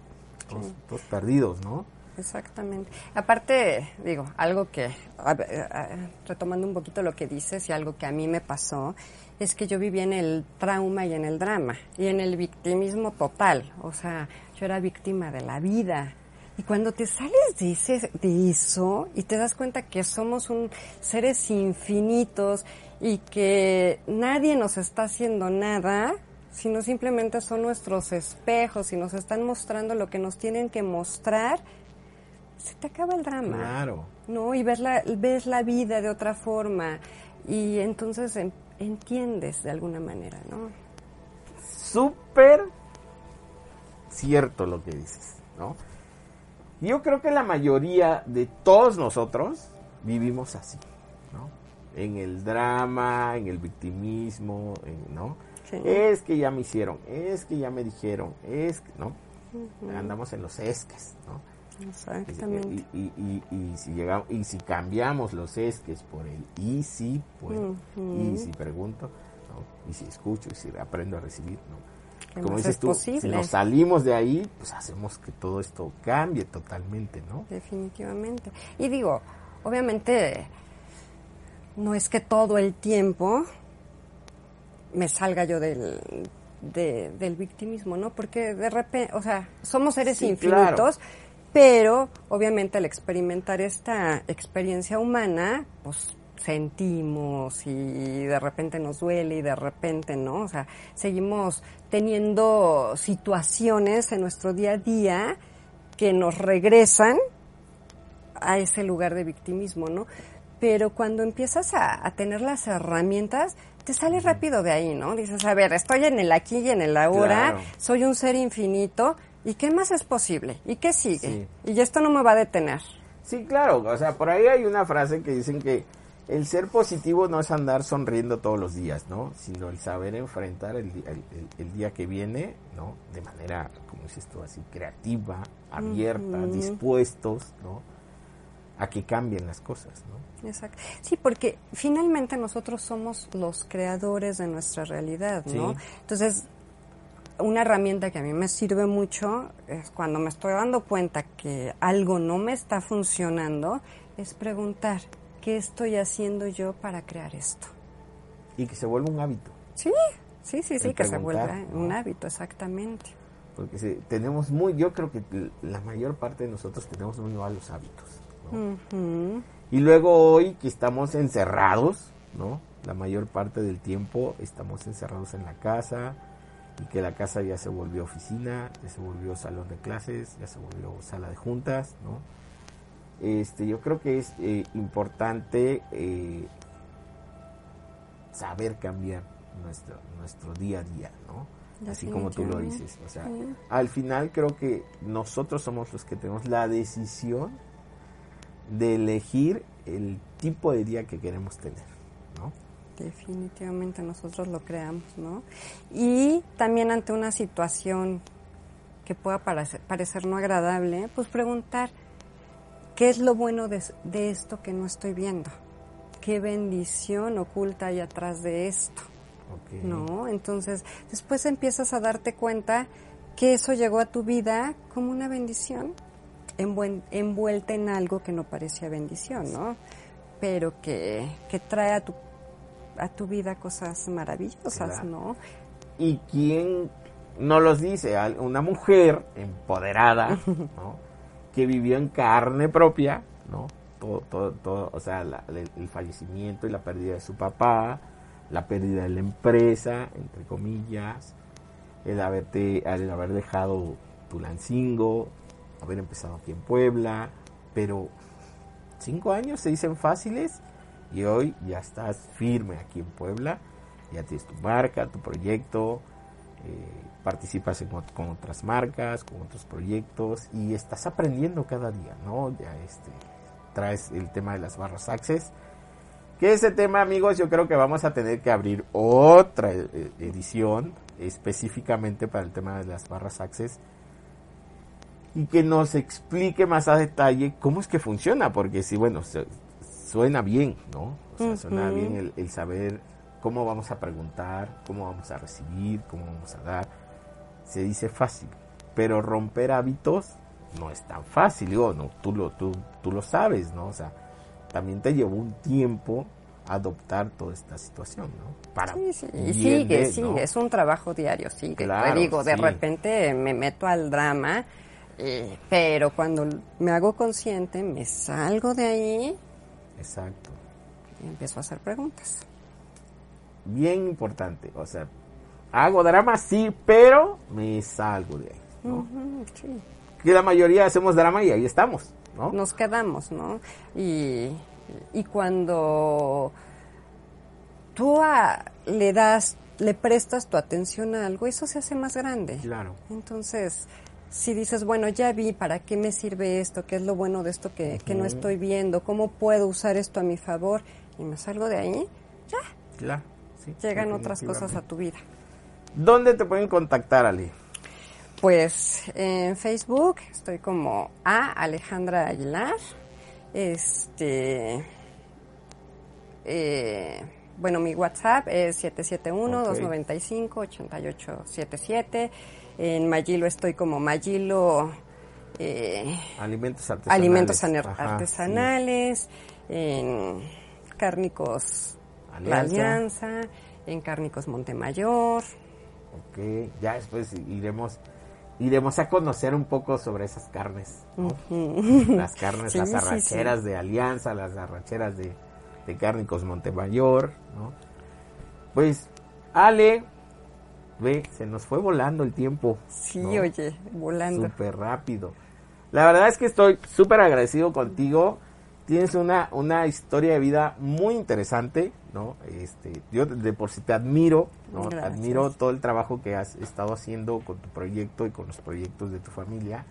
todos, Sí. todos perdidos, ¿no? Exactamente. Aparte, digo, algo que, a ver, a- retomando un poquito lo que dices y algo que a mí me pasó, es que yo vivía en el trauma y en el drama y en el victimismo total. O sea, yo era víctima de la vida. Y cuando te sales de, ese, de eso y te das cuenta que somos un seres infinitos y que nadie nos está haciendo nada, sino simplemente son nuestros espejos y nos están mostrando lo que nos tienen que mostrar, se te acaba el drama. Claro. ¿no? Y ves la, ves la vida de otra forma y entonces en- entiendes de alguna manera, ¿no? súper cierto lo que dices, ¿no? Yo creo que la mayoría de todos nosotros vivimos así, ¿no? En el drama, en el victimismo, en- ¿no? Sí. Es que ya me hicieron, es que ya me dijeron, es que, ¿no? Andamos en los esques, ¿no? Exactamente. Y, y- y- y si llegamos, y si cambiamos los esques por el y si puedo, y si pregunto, ¿no? y si escucho, y si aprendo a recibir, ¿no? ¿Qué Como más dices es tú, si posible? nos salimos de ahí, pues hacemos que todo esto cambie totalmente, ¿no? Definitivamente. Y digo, obviamente, no es que todo el tiempo me salga yo del, de- del victimismo, ¿no? Porque de repente, o sea, somos seres Sí, infinitos, pero obviamente al experimentar esta experiencia humana, pues sentimos y de repente nos duele y de repente no, o sea, seguimos teniendo situaciones en nuestro día a día que nos regresan a ese lugar de victimismo, ¿no? Pero cuando empiezas a, a tener las herramientas, te sales rápido de ahí, ¿no? Dices, a ver, estoy en el aquí y en el ahora, Claro. soy un ser infinito, ¿y qué más es posible? ¿Y qué sigue? Sí. Y esto no me va a detener. Sí, claro, o sea, por ahí hay una frase que dicen que el ser positivo no es andar sonriendo todos los días, ¿no? Sino el saber enfrentar el, di- el- el- el día que viene, ¿no? De manera, como dices tú, así, creativa, abierta, dispuestos, ¿no? A que cambien las cosas, ¿no? Exacto. Sí, porque finalmente nosotros somos los creadores de nuestra realidad, ¿no? Sí. Entonces, una herramienta que a mí me sirve mucho es cuando me estoy dando cuenta que algo no me está funcionando, es preguntar, ¿qué estoy haciendo yo para crear esto? Y que se vuelva un hábito. Sí, sí, sí, sí, El que se vuelva ¿no? un hábito, exactamente. Porque se- tenemos muy, yo creo que la mayor parte de nosotros tenemos muy malos hábitos. ¿no? Ujú. Y luego hoy que estamos encerrados, ¿no? La mayor parte del tiempo estamos encerrados en la casa, y que la casa ya se volvió oficina, ya se volvió salón de clases, ya se volvió sala de juntas, ¿no? Este, yo creo que es eh, importante eh, saber cambiar nuestro, nuestro día a día, ¿no? Así como tú lo dices. O sea, Sí. al final creo que nosotros somos los que tenemos la decisión de elegir el tipo de día que queremos tener, ¿no? Definitivamente nosotros lo creamos, ¿no? Y también ante una situación que pueda parecer, parecer no agradable, pues preguntar, ¿qué es lo bueno de, de esto que no estoy viendo? ¿Qué bendición oculta hay atrás de esto? ¿No? Entonces, después empiezas a darte cuenta que eso llegó a tu vida como una bendición, envuelta en algo que no parecía bendición, ¿no? Pero que, que trae a tu, a tu vida cosas maravillosas, Claro. ¿no? ¿Y quién no los dice? Una mujer empoderada, [laughs] ¿no? Que vivió en carne propia, ¿no? Todo, todo, todo, o sea, la- el, el fallecimiento y la pérdida de su papá, la pérdida de la empresa, entre comillas, el haberte, el haber dejado Tulancingo, haber empezado aquí en Puebla, pero cinco años se dicen fáciles y hoy ya estás firme aquí en Puebla, ya tienes tu marca, tu proyecto, eh, participas en con otras marcas, con otros proyectos y estás aprendiendo cada día, ¿no? Ya este, traes el tema de las barras Access, que ese tema, amigos, yo creo que vamos a tener que abrir otra eh, edición específicamente para el tema de las barras Access y que nos explique más a detalle cómo es que funciona, porque sí, bueno, suena bien, ¿no? O sea, suena bien el, el saber cómo vamos a preguntar, cómo vamos a recibir, cómo vamos a dar. Se dice fácil, pero romper hábitos no es tan fácil, digo, no, tú lo, tú, tú lo sabes, ¿no? O sea, también te llevó un tiempo adoptar toda esta situación, ¿no? Para Sí, sí, y sigue, de, sigue, ¿no? es un trabajo diario, sigue. Claro, Te digo, de sí. repente me meto al drama, eh, pero cuando me hago consciente, me salgo de ahí Exacto. y empiezo a hacer preguntas. bien importante. O sea, hago drama, sí, pero me salgo de ahí. ¿no? Ujú, sí. Que la mayoría hacemos drama y ahí estamos, ¿no? Nos quedamos, ¿no? Y, y cuando tú a- le das, le prestas tu atención a algo, eso se hace más grande. Claro. Entonces, si dices, bueno, ya vi para qué me sirve esto, qué es lo bueno de esto que, que no estoy viendo, cómo puedo usar esto a mi favor, y me salgo de ahí, ya Claro. sí, llegan otras cosas a tu vida. ¿Dónde te pueden contactar, Ale? Pues en Facebook estoy como A Alejandra Aguilar. Este. eh, bueno, mi WhatsApp es 771-295-8877. En Magilo estoy como Magilo eh, Alimentos artesanales. Alimentos Ajá, Artesanales. En Cárnicos La. Alianza. En Cárnicos Montemayor. Ok, ya después iremos iremos a conocer un poco sobre esas carnes, ¿no? Las carnes, [laughs] Sí, las sí, sí. arracheras de Alianza, las arracheras de, de Cárnicos Montemayor, ¿no? Pues, Ale, ve, se nos fue volando el tiempo. Sí, ¿no? oye, volando. Súper rápido. La verdad es que estoy súper agradecido contigo. Tienes una, una historia de vida muy interesante, ¿no? Este, yo de, por sí te admiro, ¿no? Gracias. admiro todo el trabajo que has estado haciendo con tu proyecto y con los proyectos de tu familia.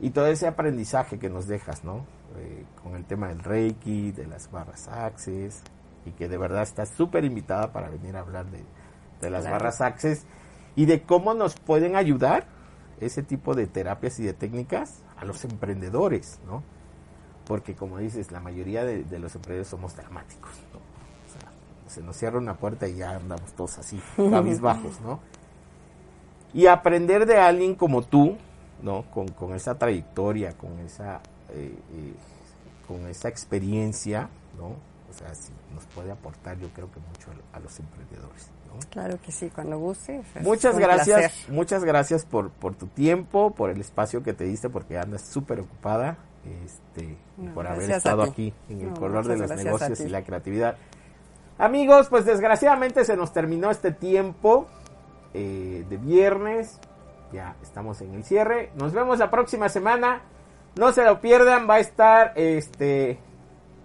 Y todo ese aprendizaje que nos dejas, ¿no? Eh, con el tema del Reiki, de las barras Access, y que de verdad estás súper invitada para venir a hablar de, de las Claro. barras Access y de cómo nos pueden ayudar ese tipo de terapias y de técnicas a los emprendedores, ¿no? Porque como dices, la mayoría de, de los emprendedores somos dramáticos, se nos cierra una puerta y ya andamos todos así, [laughs] cabizbajos, ¿no? Y aprender de alguien como tú, ¿no? Con, con esa trayectoria, con esa, eh, eh, con esa experiencia, ¿no? O sea, sí, nos puede aportar yo creo que mucho a, a los emprendedores, ¿no? Claro que sí, cuando gustes. es Muchas gracias, placer. muchas gracias por, por tu tiempo, por el espacio que te diste, porque andas súper ocupada, este, No, por haber estado aquí en el color de los negocios y la creatividad. Amigos, pues desgraciadamente se nos terminó este tiempo. eh, de viernes. Ya estamos en el cierre. Nos vemos la próxima semana. No se lo pierdan, va a estar este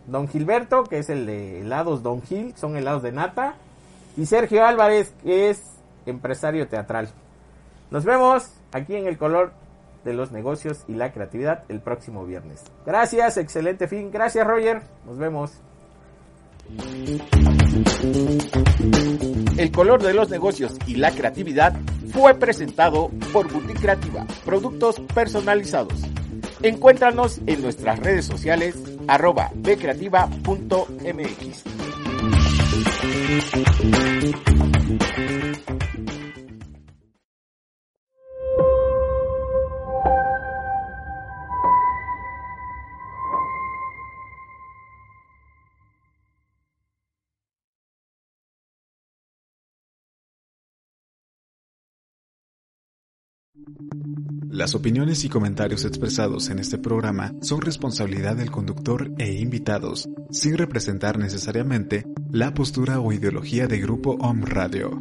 Don Gilberto, que es el de helados Don Gil, son helados de nata. Y Sergio Álvarez, que es empresario teatral. Nos vemos aquí en el color de los negocios y la creatividad el próximo viernes. Gracias, excelente fin. Gracias, Roger. Nos vemos. El color de los negocios y la creatividad fue presentado por Boutique Creativa, productos personalizados. Encuéntranos en nuestras redes sociales arroba bcreativa.mx. Las opiniones y comentarios expresados en este programa son responsabilidad del conductor e invitados, sin representar necesariamente la postura o ideología de Grupo Om Radio.